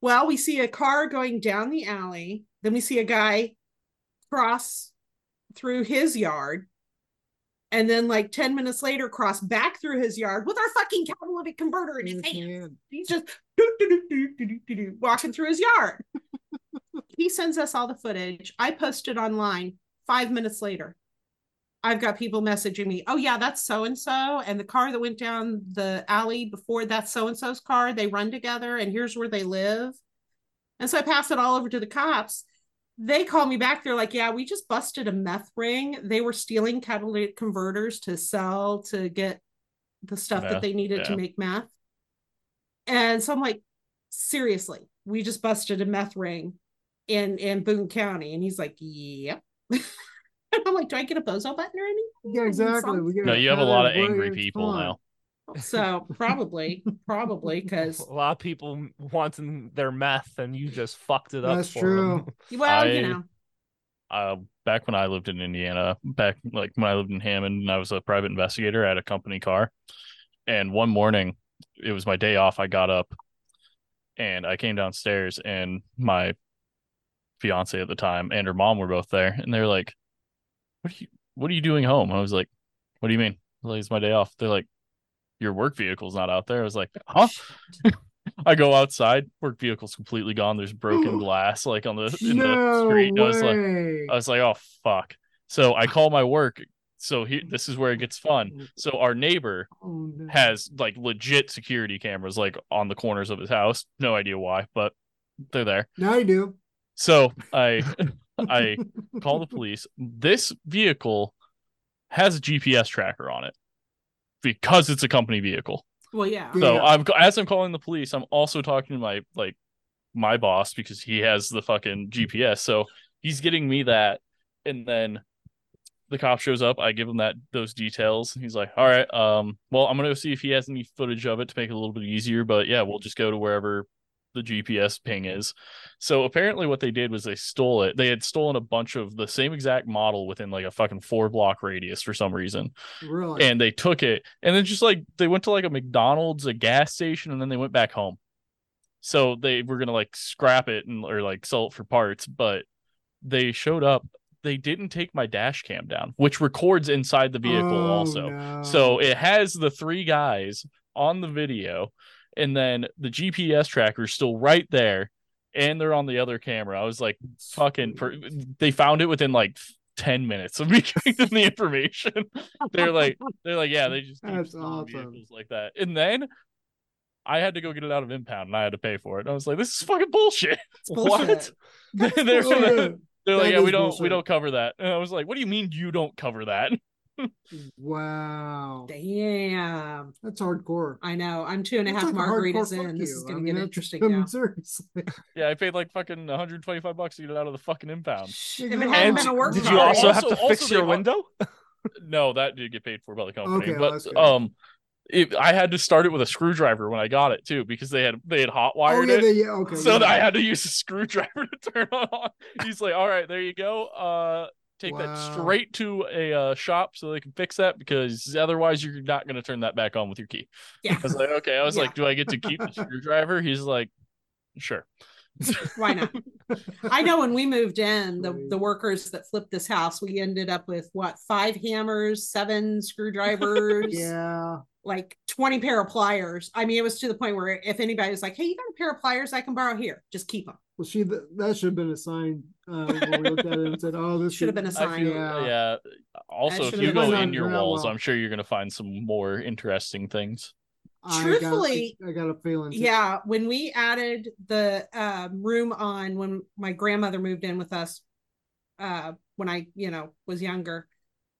Well, we see a car going down the alley. Then we see a guy cross through his yard. And then, like 10 minutes later, cross back through his yard with our fucking catalytic converter in his hand. He's just doo, doo, doo, walking through his yard. (laughs) he sends us all the footage. I posted online five minutes later. I've got people messaging me, oh, yeah, that's so and so. And the car that went down the alley before that's so and so's car. They run together, and here's where they live. And so I pass it all over to the cops. they call me back. They're like, "Yeah, we just busted a meth ring. They were stealing catalytic converters to sell to get the stuff that they needed to make meth." And so I'm like, "Seriously, we just busted a meth ring in in Boone County." And he's like, "Yep." (laughs) And (laughs) I'm like, "Do I get a bozo button or anything?" Yeah, exactly. We get No, you have a lot of angry people fine. now. So (laughs) probably, probably because A lot of people wanting their meth, and you just fucked it up. That's for true. 'em. (laughs) well, you know, uh, back when I lived in Indiana, back like when I lived in Hammond and I was a private investigator I had a company car. And one morning, it was my day off. I got up and I came downstairs, and my fiance at the time and her mom were both there. And they were like, What are you what are you doing home? I was like, What do you mean? Like, it's my day off. They're like, Your work vehicle's not out there. I was like, Huh? (laughs) I go outside, work vehicle's completely gone. There's broken (gasps) glass like on the in the street. And I was like. I was like, oh fuck. So I call my work. So here, this is where it gets fun. Oh, so our neighbor Oh, no. has like legit security cameras like on the corners of his house. No idea why, but they're there. Now I do. So I (laughs) I (laughs) call the police. This vehicle has a GPS tracker on it because it's a company vehicle. well, yeah. So Yeah. I'm as I'm calling the police, I'm also talking to my like my boss because he has the fucking GPS. So he's getting me that, and then the cop shows up. I give him that those details. He's like, "All right, um, well, I'm gonna go see if he has any footage of it to make it a little bit easier. But yeah, we'll just go to wherever the GPS ping is." So apparently, what they did was they stole it. They had stolen a bunch of the same exact model within like a fucking four block radius for some reason Really? and they took it and then just like they went to like a McDonald's, a gas station, and then they went back home. So they were gonna like scrap it and or like sell it for parts, but they showed up. They didn't take my dash cam down, which records inside the vehicle Oh, also. no. So it has the three guys on the video, and then the GPS tracker is still right there, and they're on the other camera. I was like, fucking, per- they found it within like 10 minutes of me (laughs) giving them the information. they're like, they're like, yeah, they just That's awesome. vehicles like that. And then I had to go get it out of impound and I had to pay for it. And I was like, this is fucking bullshit. (laughs) (laughs) bullshit. they're Oh, they're, they're like, yeah, we don't we don't cover that. And I was like, what do you mean you don't cover that? Wow. Damn. That's hardcore. I know. I'm two and a That's half like margaritas fuck in. This you. is going to mean, get interesting I mean, now. Seriously. (laughs) Yeah, I paid like fucking 125 bucks to get it out of the fucking impound. If it hadn't been a work Did you car, also, have also- to fix also your window? (laughs) No, that did get paid for by the company. Okay, but that's um it, I had to start it with a screwdriver when I got it too because they had they had hot Oh wired yeah, it. they, yeah. Okay. so yeah. I had to use a (laughs) screwdriver to turn it on. He's like, "All right, there you go. Uh, take that straight to a uh, shop so they can fix that because otherwise you're not going to turn that back on with your key." Yeah. I was like, "Okay." I was Yeah. like, "Do I get to keep the (laughs) screwdriver?" He's like, "Sure." Why not? I know when we moved in, the, the workers that flipped this house, we ended up with what five hammers, seven screwdrivers, (laughs) Yeah. like 20 pair of pliers. I mean, it was to the point where if anybody was like, Hey, you got a pair of pliers I can borrow here, just keep them. Well, she th- that should have been a sign uh, when we looked at it and said, "Oh, this Should have been a sign. feel, Yeah. yeah. Also, if you go in your walls, well. I'm sure you're going to find some more interesting things. I Truthfully- got, I got a feeling. too. Yeah, when we added the um, room on when my grandmother moved in with us, uh, when I you know was younger,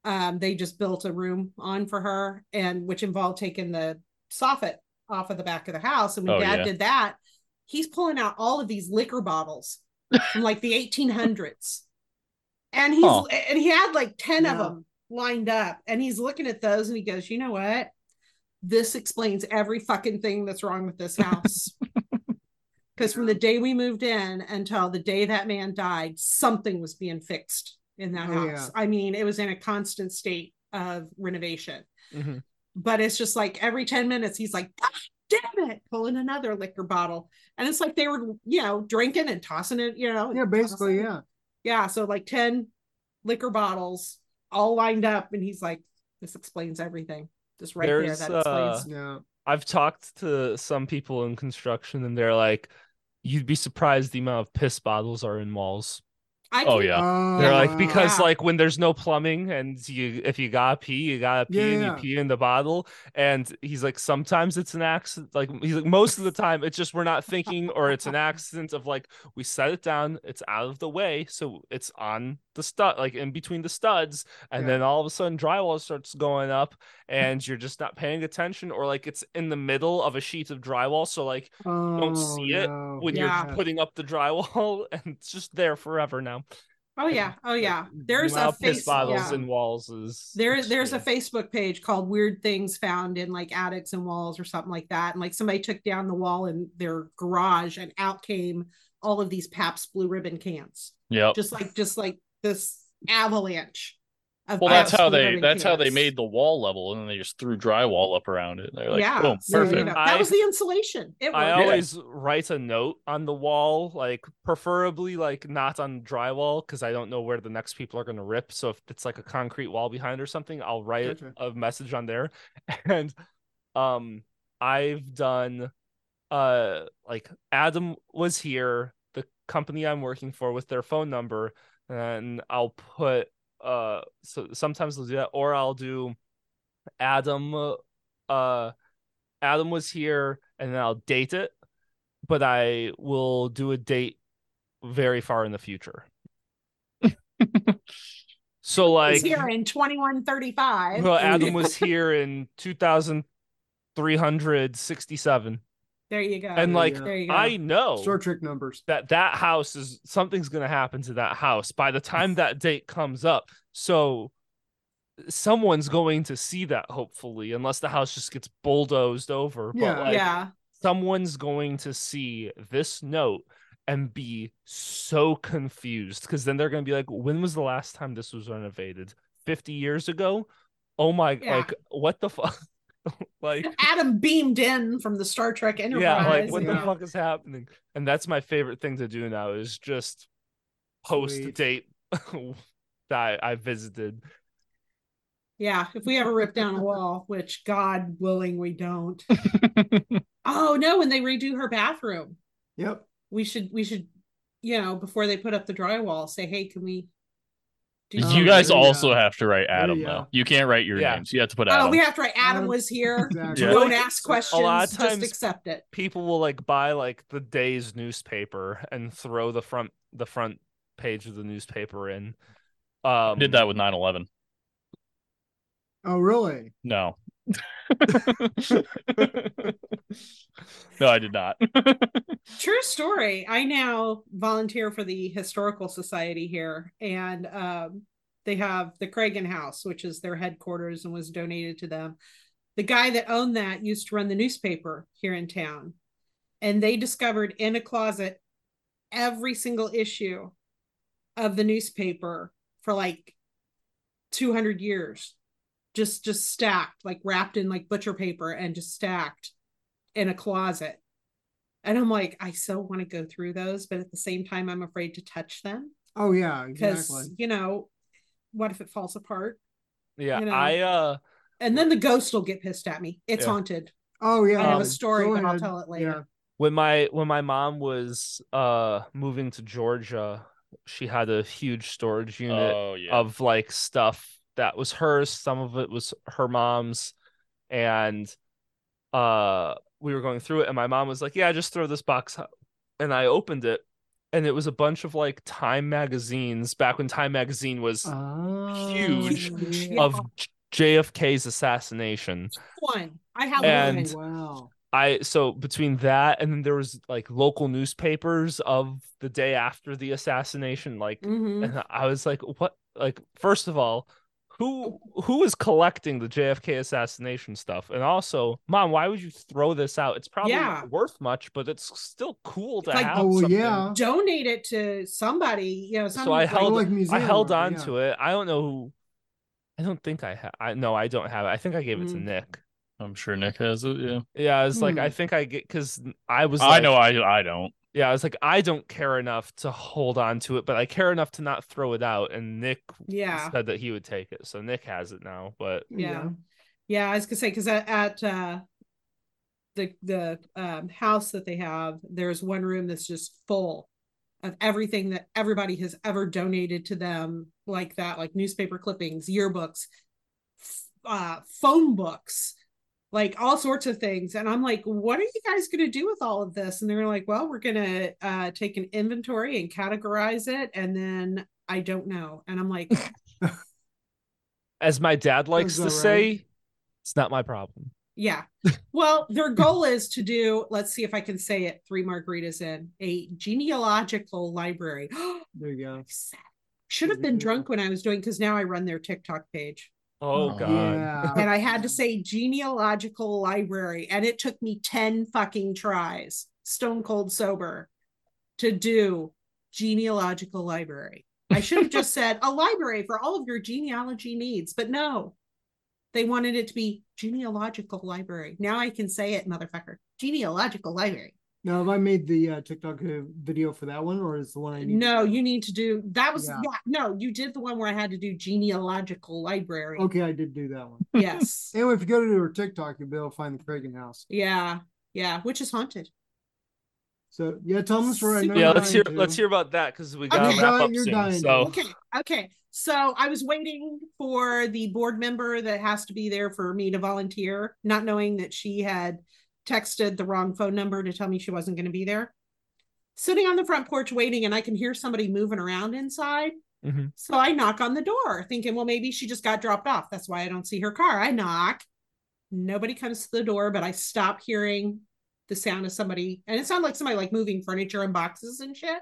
um, they just built a room on for her, and which involved taking the soffit off of the back of the house. And when Oh, Dad yeah. did that, he's pulling out all of these liquor bottles from like the 1800s, and he's Huh. and he had like ten of them lined up, and he's looking at those, and he goes, "You know what?" This explains every fucking thing that's wrong with this house. (laughs) Because from the day we moved in until the day that man died, something was being fixed in that Oh, house. yeah. I mean, it was in a constant state of renovation. Mhm. But it's just like every 10 minutes, he's like, God damn it, pulling another liquor bottle. And it's like they were, you know, drinking and tossing it, you know. Yeah, basically, yeah. Yeah. So like 10 liquor bottles all lined up. And he's like, this explains everything. Just right There's, there. That explains. Uh, yeah. I've talked to some people in construction, and they're like, "You'd be surprised the amount of piss bottles are in malls." I Oh, yeah. Oh, They're like because Yeah. like when there's no plumbing and you if you gotta pee, you gotta pee Yeah, and yeah. you pee in the bottle. And he's like, sometimes it's an accident. Like he's like, most of the time it's just we're not thinking, or it's an (laughs) accident of like we set it down, it's out of the way, so it's on the stud, like in between the studs, and Yeah. then all of a sudden drywall starts going up, (laughs) and you're just not paying attention, or like it's in the middle of a sheet of drywall, so like Oh, don't see it when Yeah. you're putting up the drywall, (laughs) and it's just there forever now. Oh yeah, oh yeah. There's Wow, a face. bottles yeah. in walls is There, there's a. Facebook page called Weird Things Found in like attics and walls or something like that. And like somebody took down the wall in their garage and out came all of these Pabst Blue Ribbon cans. yeah Just like just like this avalanche of Well, that's how they Ribbon that's how they made the wall level, and then they just threw drywall up around it. They're like, yeah, boom, so, you perfect. know, I- that was the insulation. It I worked. always write a note on the wall, like preferably like not on drywall because I don't know where the next people are gonna rip. So if it's like a concrete wall behind or something, I'll write Gotcha. a message on there. (laughs) And um I've done uh like Adam was here, the company I'm working for with their phone number, and I'll put uh so sometimes they'll do that, or I'll do Adam uh Adam was here and then I'll date it, but I will do a date very far in the future. (laughs) so He's like here in 2135. well, Adam (laughs) was here in 2367 there you go. and like there you go. I know Star Trek numbers. that that house is something's going to happen to that house by the time that date comes up. So someone's going to see that hopefully unless the house just gets bulldozed over Yeah. but like yeah. someone's going to see this note and be so confused because then they're going to be like when was the last time this was renovated 50 years ago oh my Yeah. like what the fuck (laughs) (laughs) like Adam beamed in from the Star Trek Enterprise. (laughs) yeah like what the fuck is happening and that's my favorite thing to do now is just post Sweet. date (laughs) that I visited Yeah, if we ever rip down a wall, which God willing we don't. Oh no, when they redo her bathroom, Yep. we should we should, you know, before they put up the drywall, say, hey, can we do you something?" guys there also go. have to write Adam go. though. You can't write your Yeah. names. You have to put Adam. Oh, we have to write Adam Adam- was here. (laughs) Exactly. Don't Like, ask questions. a lot of times- just accept it. people will like buy like the day's newspaper and throw the front the front page of the newspaper in um I did that with 9/11. Oh, really? No. (laughs) no, I did not. True story. I now volunteer for the historical society here, and um, they have the Cragen House, which is their headquarters and was donated to them. The guy that owned that used to run the newspaper here in town, and they discovered in a closet every single issue of the newspaper for like 200 years just just stacked like wrapped in like butcher paper and just stacked in a closet and i'm like i so want to go through those but at the same time i'm afraid to touch them Oh, yeah, because exactly. you know what if it falls apart yeah you know. i uh and then the ghost will get pissed at me it's Yeah. haunted Oh, yeah. I have a Um, story, go but I'll tell it later. when my when my mom was uh moving to georgia she had a huge storage unit oh yeah. of like stuff that was hers some of it was her mom's and uh we were going through it and my mom was like yeah just throw this box out and i opened it and it was a bunch of like time magazines back when time magazine was Oh, huge yeah. of jfk's assassination One, I have And- one. Wow. I so between that and then there was like local newspapers of the day after the assassination, like Mhm. and I was like, what like first of all, who who is collecting the JFK assassination stuff? And also, mom, why would you throw this out? It's probably Yeah. not worth much, but it's still cool to like- have. Oh, something. yeah. Donate it to somebody, you know. Some, So I held like I held on yeah. to it. I don't know who I don't think I have I no, I don't have it. I think I gave it to Mm. Nick. I'm sure Nick has it. Yeah. Yeah, I was like, I Hmm. think I get because I was I like, know. I I don't. Yeah, I was like, I don't care enough to hold on to it, but I care enough to not throw it out. And Nick yeah. said that he would take it, so Nick has it now. But yeah yeah i was gonna say because at, at uh the the um house that they have there's one room that's just full of everything that everybody has ever donated to them, like that, like newspaper clippings, yearbooks, f- uh, phone books, like all sorts of things. And I'm like, what are you guys going to do with all of this? And they're like, well, we're going to uh, take an inventory and categorize it. And then I don't know. And I'm like, (laughs) As my dad likes to right? say, it's not my problem. yeah. Well, their goal is to do, let's see if I can say it three margaritas in, a genealogical library. (gasps) There you go. Should have been drunk when I was doing because now I run their TikTok page. Oh, Oh, god. Yeah. and I had to say genealogical library, and it took me 10 fucking tries, stone cold sober, to do genealogical library. I should have just (laughs) said a library for all of your genealogy needs, but no, they wanted it to be genealogical library. Now I can say it, motherfucker. Genealogical library. Now, have I made the uh, TikTok uh, video for that one, or is the one I need? No, you need to do that was Yeah. yeah, no, you did the one where I had to do genealogical library. Okay, I did do that one. Yes. (laughs) Anyway, if you go to her TikTok, you'll be able to find the Kragan house. yeah. Yeah. Which is haunted. So yeah, Thomas, right? I know Yeah, let's hear dying let's hear about that because we gotta Okay. wrap up You're soon. dying. So Okay. Okay. So I was waiting for the board member that has to be there for me to volunteer, not knowing that she had texted the wrong phone number to tell me she wasn't going to be there. Sitting on the front porch waiting, and I can hear somebody moving around inside. Mhm. So I knock on the door, thinking, well, maybe she just got dropped off. That's why I don't see her car. I knock. Nobody comes to the door, but I stop hearing the sound of somebody, and it sounded like somebody like moving furniture and boxes and shit.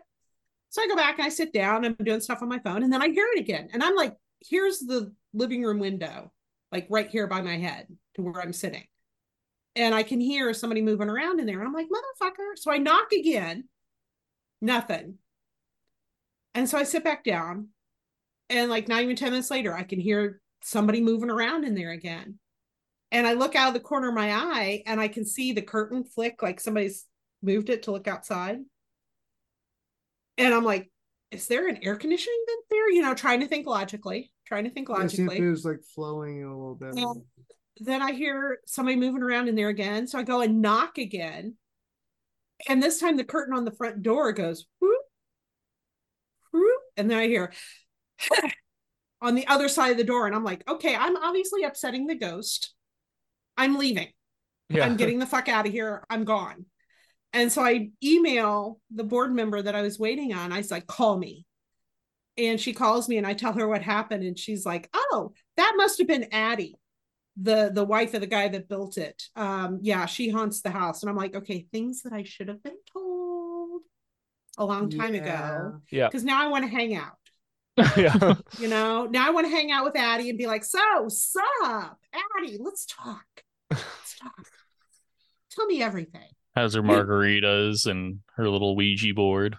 So I go back and I sit down, I'm doing stuff on my phone, and then I hear it again. And I'm like, here's the living room window, like right here by my head to where I'm sitting. And I can hear somebody moving around in there. And I'm like, motherfucker. So I knock again, nothing. And so I sit back down. And like not even 10 minutes later, I can hear somebody moving around in there again. And I look out of the corner of my eye and I can see the curtain flick, like somebody's moved it to look outside. And I'm like, is there an air conditioning vent there? You know, trying to think logically, trying to think Yeah, see if logically. it was like flowing a little bit. Then I hear somebody moving around in there again. So I go and knock again. And this time the curtain on the front door goes whoop, whoop, and then I hear (laughs) on the other side of the door. And I'm like, okay, I'm obviously upsetting the ghost. I'm leaving. yeah. I'm getting the fuck out of here. I'm gone. And so I email the board member that I was waiting on. I was like, call me. And she calls me and I tell her what happened. And she's like, oh, that must have been Addie, the the wife of the guy that built it. Um, yeah, she haunts the house. And I'm like, okay, things that I should have been told a long time Yeah. ago. Yeah. Because now I want to hang out. (laughs) yeah. You know, now I want to hang out with Addie and be like, so, sup, Addie, let's talk. Let's talk. Tell me everything. Has her margaritas and her little Ouija board.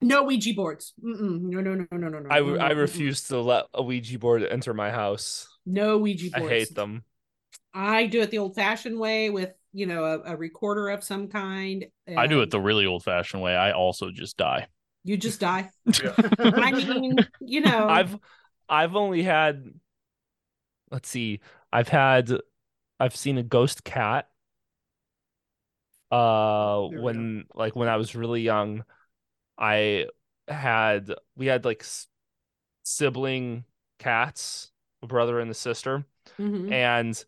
No Ouija boards. Mm-mm. No, no, no, no, no, no. I, no, I refuse to let a Ouija board enter my house. No Ouija board. I hate them. I do it the old-fashioned way with, you know, a, a recorder of some kind. I do it the really old fashioned way. I also just die. You just die. (laughs) I mean, you know. I've I've only had let's see, I've had I've seen a ghost cat uh There we when like when I was really young. I had we had like s- sibling cats, a brother and a sister, Mhm. and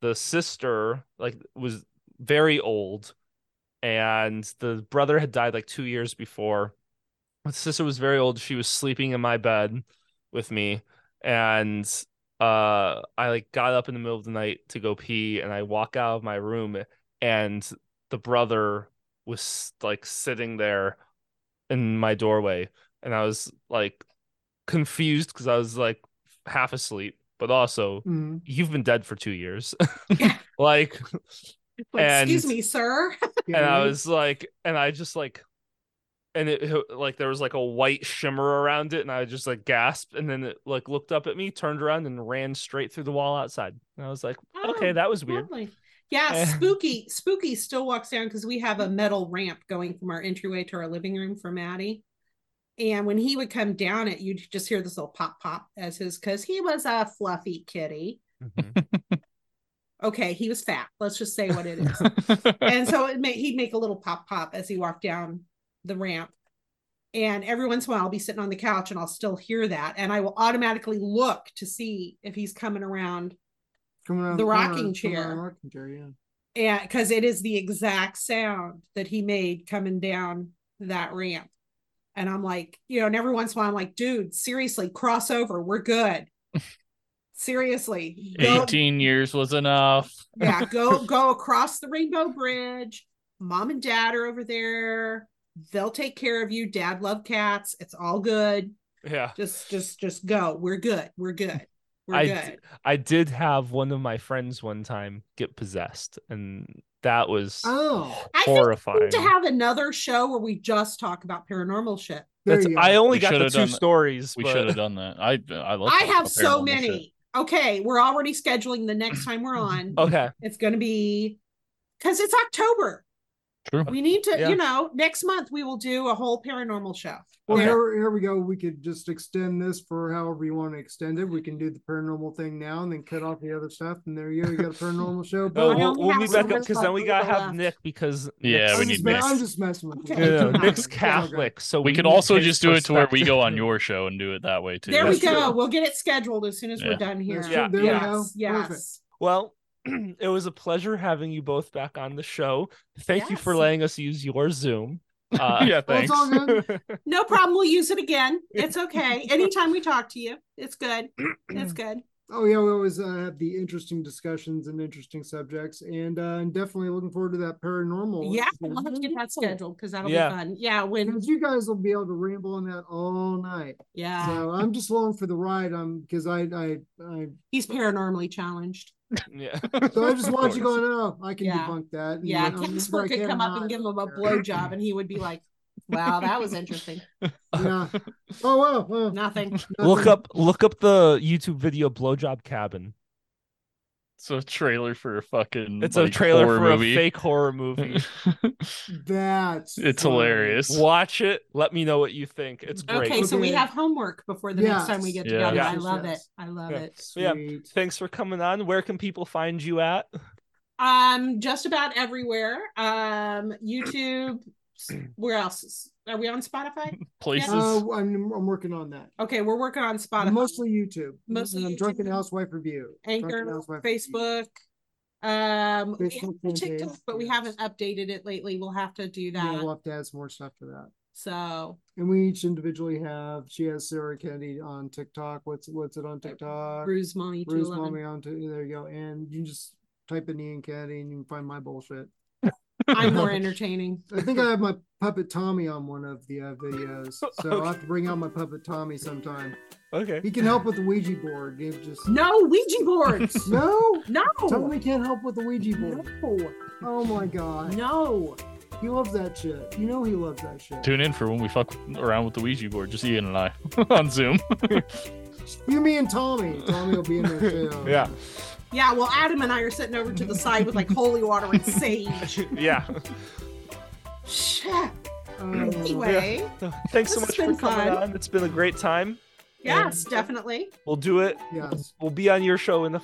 the sister like was very old and the brother had died like 2 years before. The sister was very old. She was sleeping in my bed with me and uh I like got up in the middle of the night to go pee and I walk out of my room and the brother was like sitting there in my doorway and I was like confused because I was like half asleep but also Mhm. you've been dead for 2 years (laughs) Yeah. like Like, excuse me, sir. Yeah, (laughs) and I was like, and I just like, and it it- like there was like a white shimmer around it, and I just like gasped, and then it like looked up at me, turned around, and ran straight through the wall outside. And I was like, okay, Oh, that was weird. Lovely. Yeah, (laughs) spooky. Spooky still walks down because we have a metal ramp going from our entryway to our living room for Maddie. And when he would come down it, you'd just hear this little pop pop as his because he was a fluffy kitty. Mhm. Okay, he was fat. Let's just say what it is. (laughs) and so it may, he'd make a little pop pop as he walked down the ramp. And every once in a while, I'll be sitting on the couch and I'll still hear that. And I will automatically look to see if he's coming around. Coming around The rocking coming chair. around the rocking chair, yeah. And because it is the exact sound that he made coming down that ramp. And I'm like, you know, and every once in a while, I'm like, dude, seriously, cross over. We're good. (laughs) seriously. Go, 18 years was enough. (laughs) yeah, go (laughs) go across the Rainbow Bridge. Mom and dad are over there. They'll take care of you. Dad love cats. It's all good. Yeah. Just just just go. We're good. We're good. We're I d- good. I did have one of my friends one time get possessed, and that was Oh, I think we horrifying. to have another show where we just talk about paranormal shit. there That's, you go. I only We got the two stories. We but- should have done that. I I love. I have so many. shit. Okay, we're already scheduling the next time we're on. Okay. It's going to be because it's October. True. We need to, Yeah. you know, next month we will do a whole paranormal show. Well, Okay. here, here we go. We could just extend this for however you want to extend it. We can do the paranormal thing now and then cut off the other stuff. And there you go. You got a paranormal show. Oh, no, Boom. We'll, only we'll have meet so back up because then we gotta have Left. Nick because Yeah, Nick's- we I'm need just, me- I'm just messing with you. Okay. Yeah, Nick's Catholic, so We could also just do it to where we go on your show and do it that way too. There we go. true. We'll get it scheduled as soon as we're done here. Yeah. There yes, we go. yes. Well, (clears throat) it was a pleasure having you both back on the show. Thank you for letting us use your Zoom. (laughs) Uh, yeah, thanks. all. No problem. We'll use it again. It's okay. (laughs) Anytime we talk to you, it's good. It's (clears throat) good. Oh yeah, we always uh, have the interesting discussions and interesting subjects, and uh, and definitely looking forward to that paranormal. Yeah, we'll have to get that scheduled because that'll Yeah. be fun. Yeah, when Because you guys will be able to ramble on that all night. yeah, So I'm just along for the ride. I'm because I I I he's paranormally challenged. Yeah. (laughs) so I just want you going. Oh, I can Yeah. debunk that. and, Yeah, Casper I could come up and give him a blowjob, and he would be like, "Wow, that was interesting." (laughs) Yeah. Oh well. well Nothing. Look up look up the YouTube video blowjob cabin. It's a trailer for a fucking. It's a trailer for movie. a fake horror movie. (laughs) That's it's funny. hilarious. Watch it. Let me know what you think. It's great. Okay, so we have homework before the next time we Yes. get Yeah. together. I love yes. it. I love Yeah. it. Yeah. Thanks for coming on. Where can people find you at? Um, just about everywhere. Um, YouTube. Where else? Are we on Spotify? (laughs) Places. Uh, I'm I'm working on that. Okay, we're working on Spotify. Mostly YouTube. Mostly And YouTube. drunken housewife review. Drunken Anchor, Housewife Review. Facebook. Um, we have TikTok, page, but we haven't updated it lately. We'll have to do Yeah, that. we'll have to add some more stuff to that. So And we each individually have. She has Sarah Kennedy on TikTok. What's what's it on TikTok? Bruise Mommy two Bruce eleven. Mommy on. T- there you go. And you can just type in Ian Kennedy and you can find my bullshit. I'm more (laughs) entertaining. I think I have my puppet Tommy on one of the uh, videos, (laughs) so I'll have to bring out my puppet Tommy sometime. Okay. He can help with the Ouija board. Give just No Ouija boards. (laughs) no. no. Tommy can't help with the Ouija board. No. Oh my god, No. he loves that shit. You know he loves that shit. Tune in for when we fuck around with the Ouija board. Just Ian and I on Zoom. You, me, and Tommy. Tommy will be in there too. Yeah. Yeah, well, Adam and I are sitting over to the side with like holy water and sage. (laughs) Yeah. Shit. Uh, Anyway, Thanks so much for coming fun. on. It's been a great time. yes, definitely. We'll do it. yes. We'll be on your show in the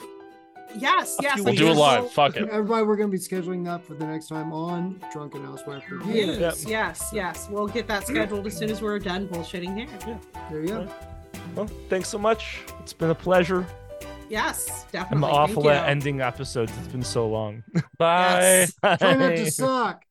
Yes, yes. we'll do it live. we'll- Fuck it. Everybody, we're going to be scheduling that for the next time on Drunken Housewife Review. Yes, yes, yes. We'll get that scheduled as soon as we're done bullshitting here. Yeah. There you go. Well, thanks so much. It's been a pleasure. Yes, definitely. I'm awful Thank at you. ending episodes. It's been so long. (laughs) Bye. Yes. Try not to (laughs) suck.